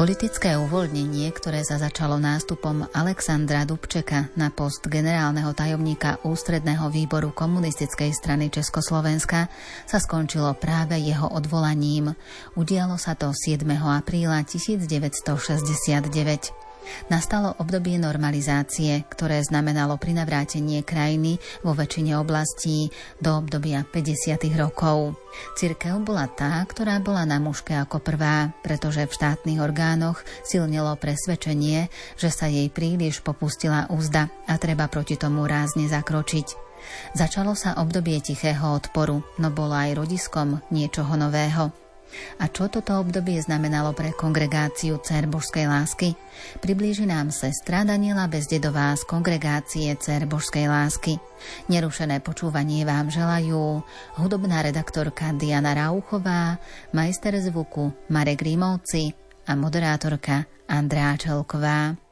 Politické uvoľnenie, ktoré sa začalo nástupom Alexandra Dubčeka na post generálneho tajomníka Ústredného výboru komunistickej strany Československa, sa skončilo práve jeho odvolaním. Udialo sa to 7. apríla 1969. Nastalo obdobie normalizácie, ktoré znamenalo prinavrátenie krajiny vo väčšine oblastí do obdobia 50. rokov. Cirkev bola tá, ktorá bola na mužke ako prvá, pretože v štátnych orgánoch silnilo presvedčenie, že sa jej príliš popustila úzda a treba proti tomu rázne zakročiť. Začalo sa obdobie tichého odporu, no bolo aj rodiskom niečoho nového. A čo toto obdobie znamenalo pre kongregáciu Cer Božskej lásky? Priblíži nám sestra Daniela Bezdedová z kongregácie Cer Božskej lásky. Nerušené počúvanie vám želajú hudobná redaktorka Diana Rauchová, majster zvuku Marek Rímovci a moderátorka Andrá Čelková.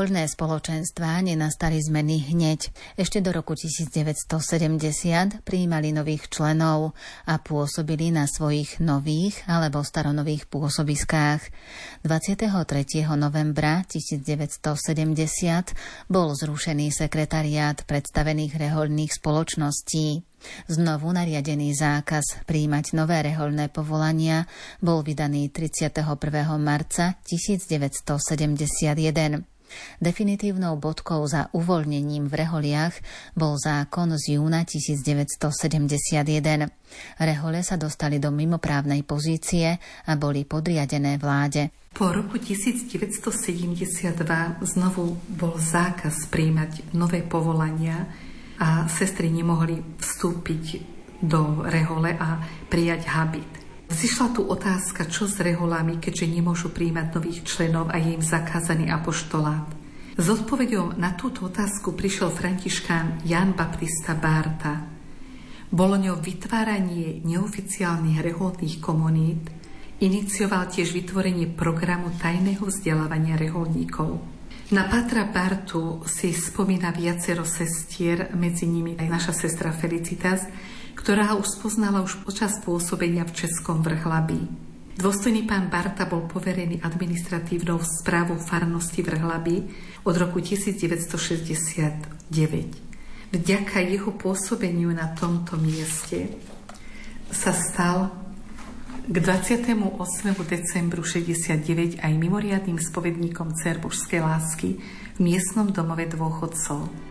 Rehoľné spoločenstva nenastali zmeny hneď. Ešte do roku 1970 prijímali nových členov a pôsobili na svojich nových alebo staronových pôsobiskách. 23. novembra 1970 bol zrušený sekretariát predstavených rehoľných spoločností. Znovu nariadený zákaz príjmať nové rehoľné povolania bol vydaný 31. marca 1971. Definitívnou bodkou za uvoľnením v reholiach bol zákon z júna 1971. Rehole sa dostali do mimoprávnej pozície a boli podriadené vláde. Po roku 1972 znovu bol zákaz príjmať nové povolania a sestry nemohli vstúpiť do rehole a prijať habit. Zišla tu otázka, čo s reholami, keďže nemôžu príjmať nových členov a je im zakázaný apoštolát. S odpovedou na túto otázku prišiel františkán Jan Baptista Barta. Bolo ňou vytváranie neoficiálnych reholných komunít, inicioval tiež vytvorenie programu tajného vzdelávania reholníkov. Na Patra Bartu si spomína viacero sestier, medzi nimi aj naša sestra Felicitas, ktorá ho už spoznala už počas pôsobenia v Českom vrchlabí. Dôstojný pán Barta bol poverený administratívnou správou farnosti Vrhlaby od roku 1969. Vďaka jeho pôsobeniu na tomto mieste sa stal k 28. decembru 69 aj mimoriadným spovedníkom Cerbožskej lásky v miestnom domove dôchodcov.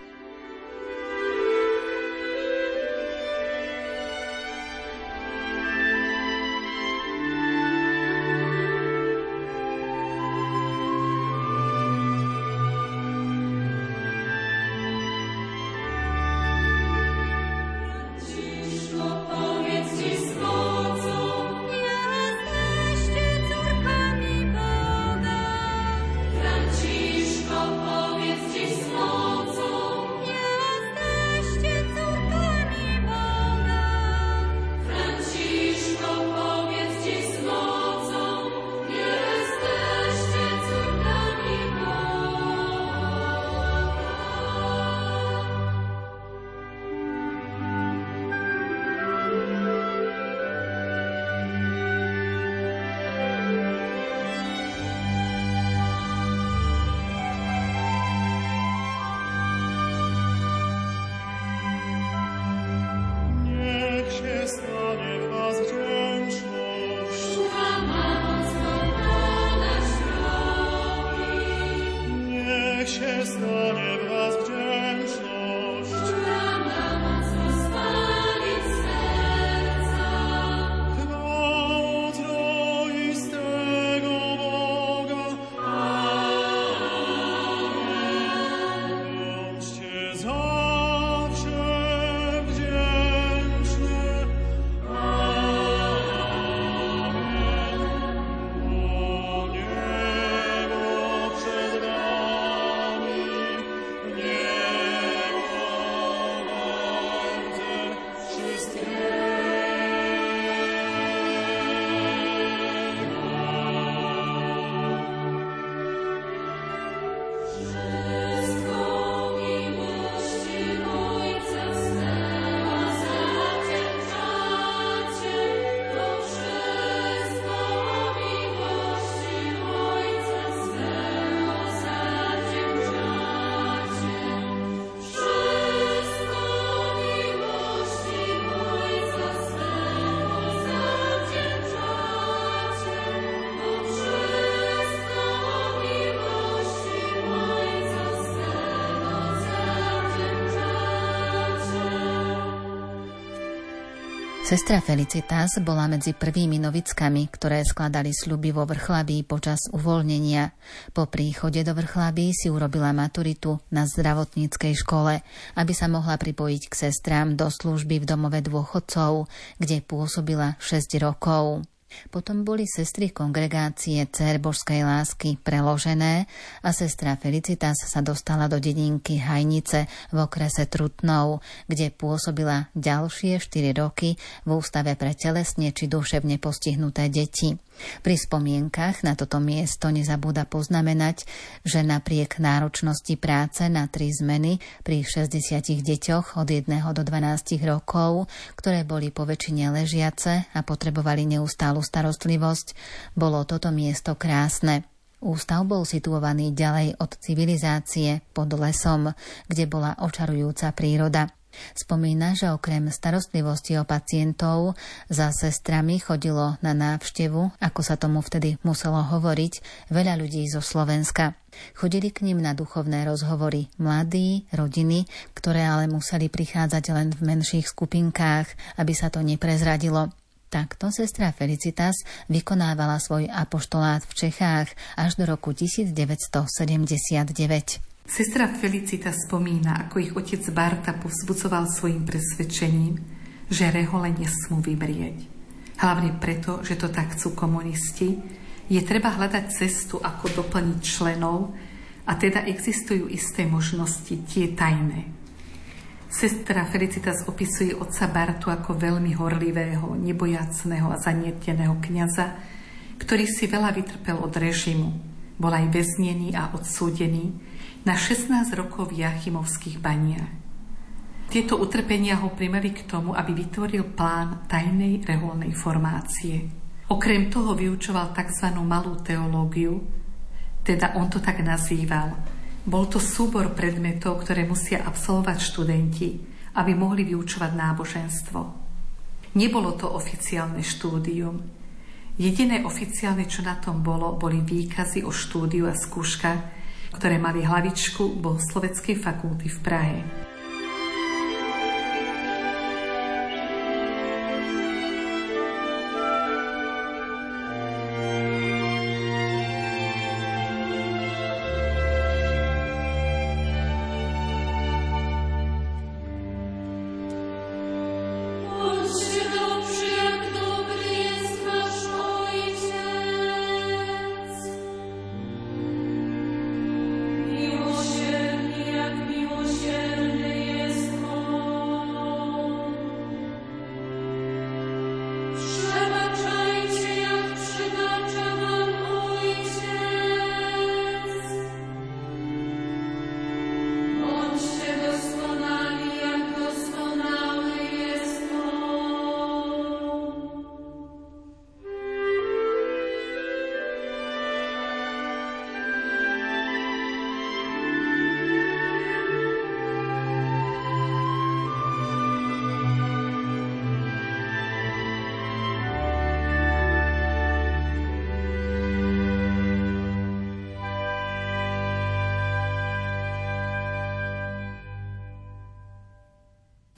Christ, Sestra Felicitas bola medzi prvými novickami, ktoré skladali sľuby vo Vrchlabí počas uvoľnenia. Po príchode do Vrchlabí si urobila maturitu na zdravotníckej škole, aby sa mohla pripojiť k sestrám do služby v domove dôchodcov, kde pôsobila 6 rokov. Potom boli sestry kongregácie Cer Božskej lásky preložené a sestra Felicitas sa dostala do dedinky Hajnice v okrese Trutnov, kde pôsobila ďalšie 4 roky v Ústave pre telesne či duševne postihnuté deti. Pri spomienkach na toto miesto nezabúda poznamenať, že napriek náročnosti práce na tri zmeny pri 60 deťoch od 1 do 12 rokov, ktoré boli po väčšine ležiace a potrebovali neustálu starostlivosť, bolo toto miesto krásne. Ústav bol situovaný ďalej od civilizácie pod lesom, kde bola očarujúca príroda. Spomína, že okrem starostlivosti o pacientov za sestrami chodilo na návštevu, ako sa tomu vtedy muselo hovoriť, veľa ľudí zo Slovenska. Chodili k ním na duchovné rozhovory mladí, rodiny, ktoré ale museli prichádzať len v menších skupinkách, aby sa to neprezradilo. Takto sestra Felicitas vykonávala svoj apoštolát v Čechách až do roku 1979. Sestra Felicita spomína, ako ich otec Barta povzbudzoval svojim presvedčením, že rehole nesmú vymrieť. Hlavne preto, že to tak chcú komunisti, je treba hľadať cestu, ako doplniť členov A teda existujú isté možnosti, tie tajné. Sestra Felicitas opisuje otca Bartu ako veľmi horlivého, nebojacného a zanieteného kniaza, ktorý si veľa vytrpel od režimu. Bol aj väznený a odsúdený na 16 rokov v Jachimovských baniach. Tieto utrpenia ho primeli k tomu, aby vytvoril plán tajnej reholnej formácie. Okrem toho vyučoval tzv. malú teológiu, teda on to tak nazýval – bol to súbor predmetov, ktoré musia absolvovať študenti, aby mohli vyučovať náboženstvo. Nebolo to oficiálne štúdium. Jediné oficiálne, čo na tom bolo, boli výkazy o štúdiu a skúška, ktoré mali hlavičku Bohosloveckej fakulty v Prahe.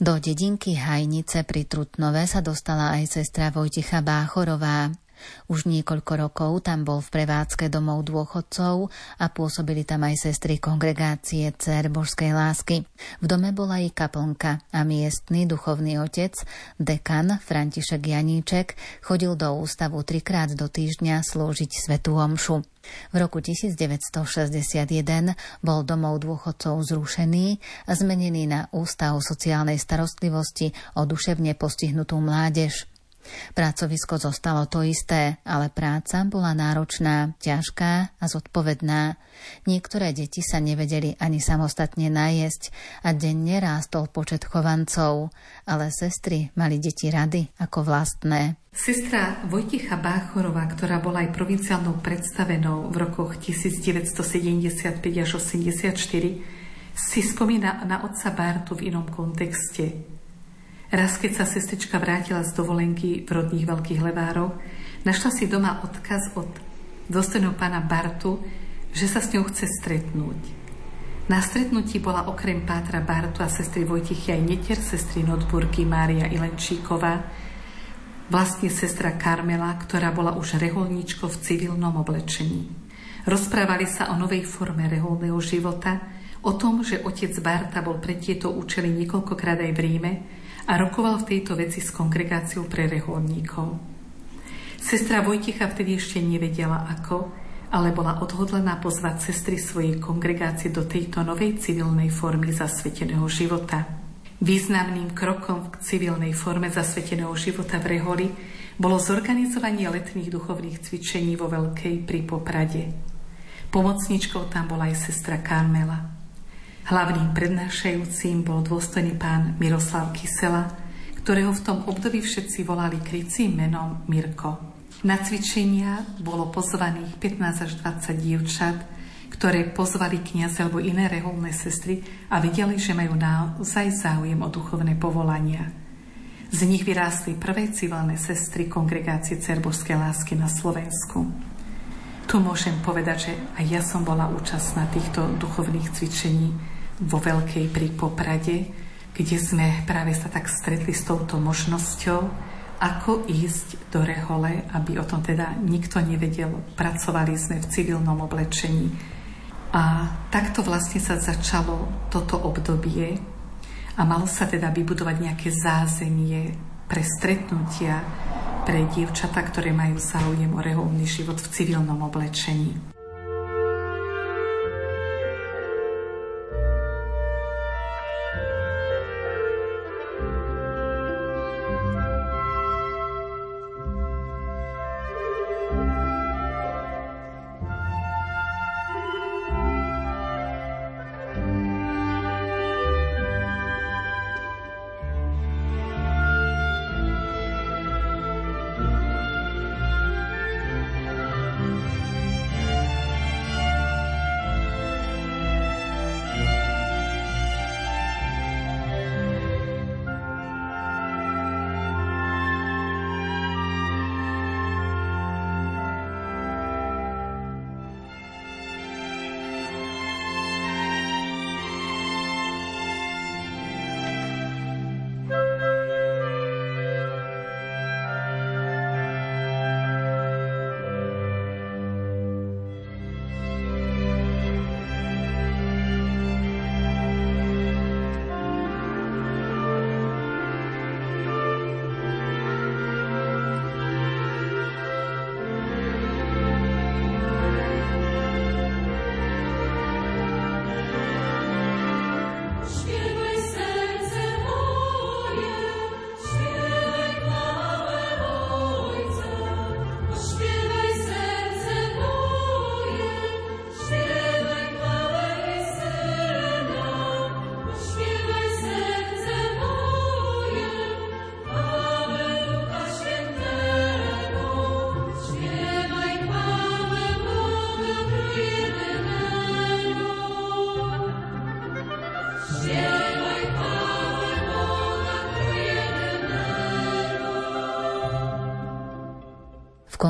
Do dedinky Hajnice pri Trutnove sa dostala aj sestra Vojticha Báchorová. Už niekoľko rokov tam bol v prevádzke domov dôchodcov a pôsobili tam aj sestry kongregácie Cer Božskej lásky. V dome bola i kaplnka a miestny duchovný otec, dekan František Janíček, chodil do ústavu trikrát do týždňa slúžiť svetú omšu. V roku 1961 bol domov dôchodcov zrušený a zmenený na Ústav sociálnej starostlivosti o duševne postihnutú mládež. Pracovisko zostalo to isté, ale práca bola náročná, ťažká a zodpovedná. Niektoré deti sa nevedeli ani samostatne najesť a denne rástol počet chovancov, ale sestry mali deti rady ako vlastné. Sestra Vojticha Báchorová, ktorá bola aj provinciálnou predstavenou v rokoch 1975 až 84, si spomína na otca Bartu v inom kontexte. Raz, keď sa sestrička vrátila z dovolenky v rodných Veľkých Levároch, našla si doma odkaz od dôstojného pána Bartu, že sa s ňou chce stretnúť. Na stretnutí bola okrem Pátra Bartu a sestry Vojtichy aj netier sestry Notburky Mária Ilenčíková, vlastne sestra Karmela, ktorá bola už reholníčkou v civilnom oblečení. Rozprávali sa o novej forme reholného života, o tom, že otec Barta bol pre tieto účely niekoľkokrát aj v Ríme a rokoval v tejto veci s kongregáciou pre reholníkov. Sestra Vojticha vtedy ešte nevedela ako, ale bola odhodlená pozvať sestry svojej kongregácie do tejto novej civilnej formy zasveteného života. Významným krokom k civilnej forme zasveteného života v Reholi bolo zorganizovanie letných duchovných cvičení vo Veľkej pri Poprade. Pomocničkou tam bola aj sestra Karmela. Hlavným prednášajúcim bol dôstojný pán Miroslav Kysela, ktorého v tom období všetci volali krycím menom Mirko. Na cvičenia bolo pozvaných 15 až 20 dievčat, ktoré pozvali kniaz alebo iné reholné sestry a videli, že majú naozaj záujem o duchovné povolania. Z nich vyrástli prvé civilné sestry kongregácie Cerbožskej lásky na Slovensku. Tu môžem povedať, že aj ja som bola účastná týchto duchovných cvičení vo Veľkej pri Poprade, kde sme práve sa tak stretli s touto možnosťou, ako ísť do Rehole, aby o tom teda nikto nevedel. Pracovali sme v civilnom oblečení. A takto vlastne sa začalo toto obdobie a malo sa teda vybudovať nejaké zázemie pre stretnutia pre dievčata, ktoré majú záujem o reholný život v civilnom oblečení.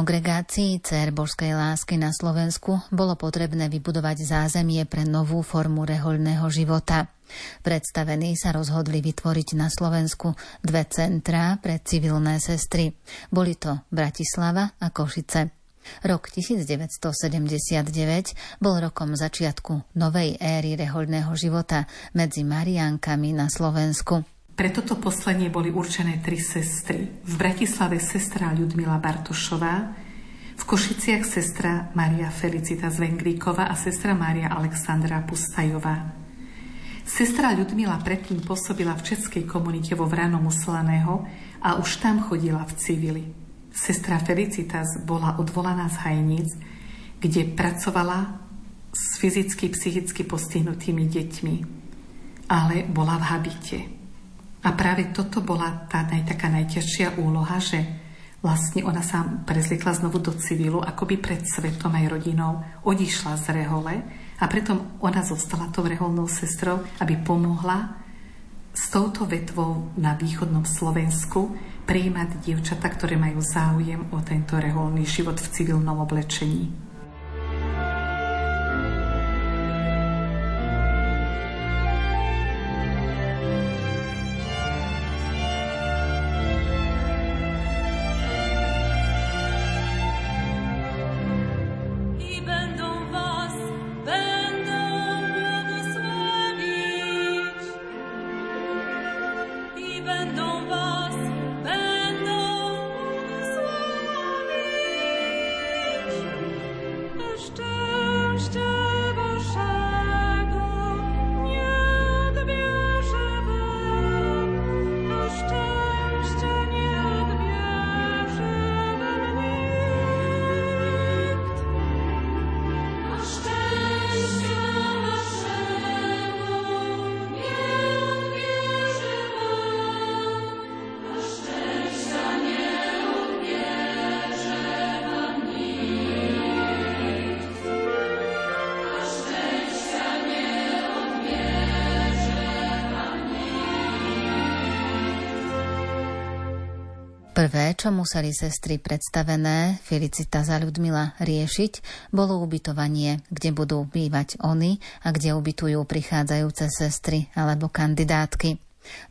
Kongregácii Cér Božskej lásky na Slovensku bolo potrebné vybudovať zázemie pre novú formu rehoľného života. Predstavení sa rozhodli vytvoriť na Slovensku dve centrá pre civilné sestry. Boli to Bratislava a Košice. Rok 1979 bol rokom začiatku novej éry rehoľného života medzi Mariankami na Slovensku. Pre toto poslanie boli určené tri sestry. V Bratislave sestra Ľudmila Bartošová, v Košiciach sestra Maria Felicita Zvengríková a sestra Maria Alexandra Pustajová. Sestra Ľudmila predtým pôsobila v českej komunite vo Vranom Slaného a už tam chodila v civili. Sestra Felicitas bola odvolaná z Hajnic, kde pracovala s fyzicky, psychicky postihnutými deťmi, ale bola v habite. A práve toto bola tá naj, taká najťažšia úloha, že vlastne ona sa prezliekla znovu do civilu, akoby pred svetom aj rodinou, odišla z rehole a preto ona zostala tou reholnou sestrou, aby pomohla s touto vetvou na východnom Slovensku prijímať dievčata, ktoré majú záujem o tento reholný život v civilnom oblečení. Prvé, čo museli sestry predstavené Felicita za Ľudmila riešiť, bolo ubytovanie, kde budú bývať oni a kde ubytujú prichádzajúce sestry alebo kandidátky.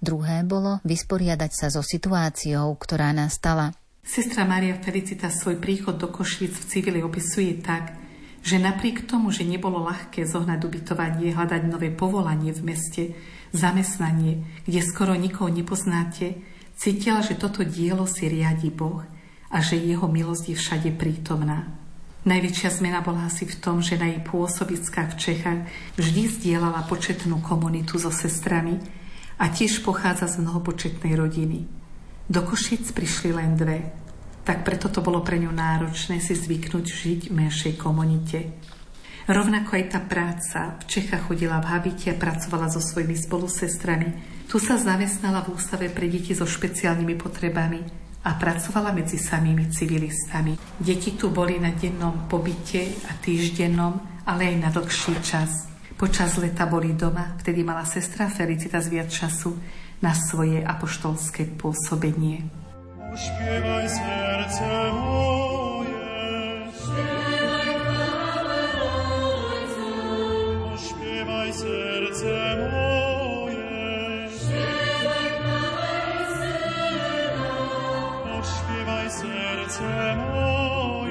Druhé bolo vysporiadať sa so situáciou, ktorá nastala. Sestra Maria Felicita svoj príchod do Košíc v civili opisuje tak, že napriek tomu, že nebolo ľahké zohnať ubytovanie, hľadať nové povolanie v meste, zamestnanie, kde skoro nikoho nepoznáte, Cítila, že toto dielo si riadi Boh a že jeho milosť je všade prítomná. Najväčšia zmena bola asi v tom, že na jej pôsobiskách v Čechách vždy zdieľala početnú komunitu so sestrami a tiež pochádza z mnohopočetnej rodiny. Do Košic prišli len dve, tak preto to bolo pre ňu náročné si zvyknúť žiť v menšej komunite. Rovnako aj tá práca. V Čechách chodila v habite a pracovala so svojimi spolusestrami, tu sa zamestnala v ústave pre deti so špeciálnymi potrebami a pracovala medzi samými civilistami. Deti tu boli na dennom pobyte a týždennom, ale aj na dlhší čas. Počas leta boli doma, vtedy mala sestra Felicita viac času na svoje apoštolské pôsobenie. Uspievaj srdce moje, serce moje,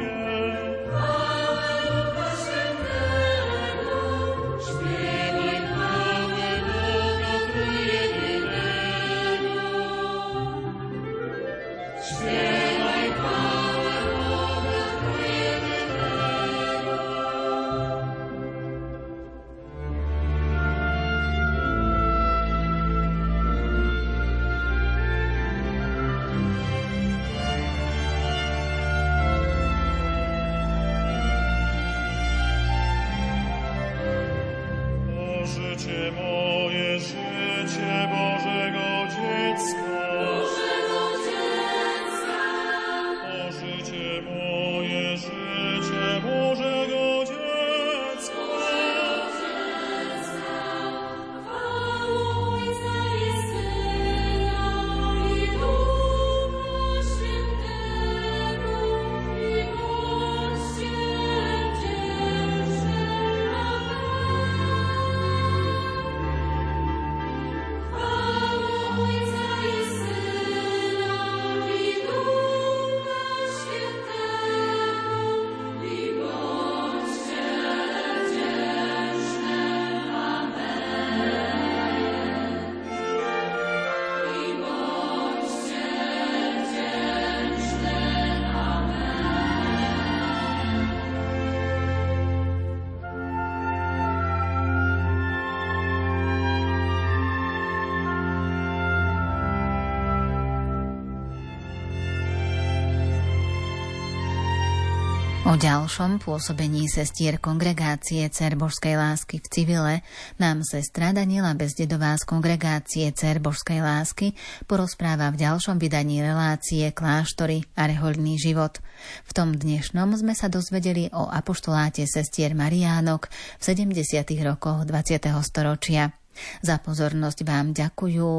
O ďalšom pôsobení sestier kongregácie Cer Božskej lásky v civile nám sestra Daniela Bezdedová z kongregácie Cer Božskej lásky porozpráva v ďalšom vydaní relácie Kláštory a rehoľný život. V tom dnešnom sme sa dozvedeli o apoštoláte sestier Mariánok v 70. rokoch 20. storočia. Za pozornosť vám ďakujú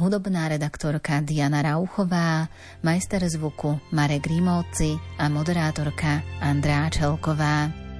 hudobná redaktorka Diana Rauchová, majster zvuku Marek Rímovci a moderátorka Andrá Čelková.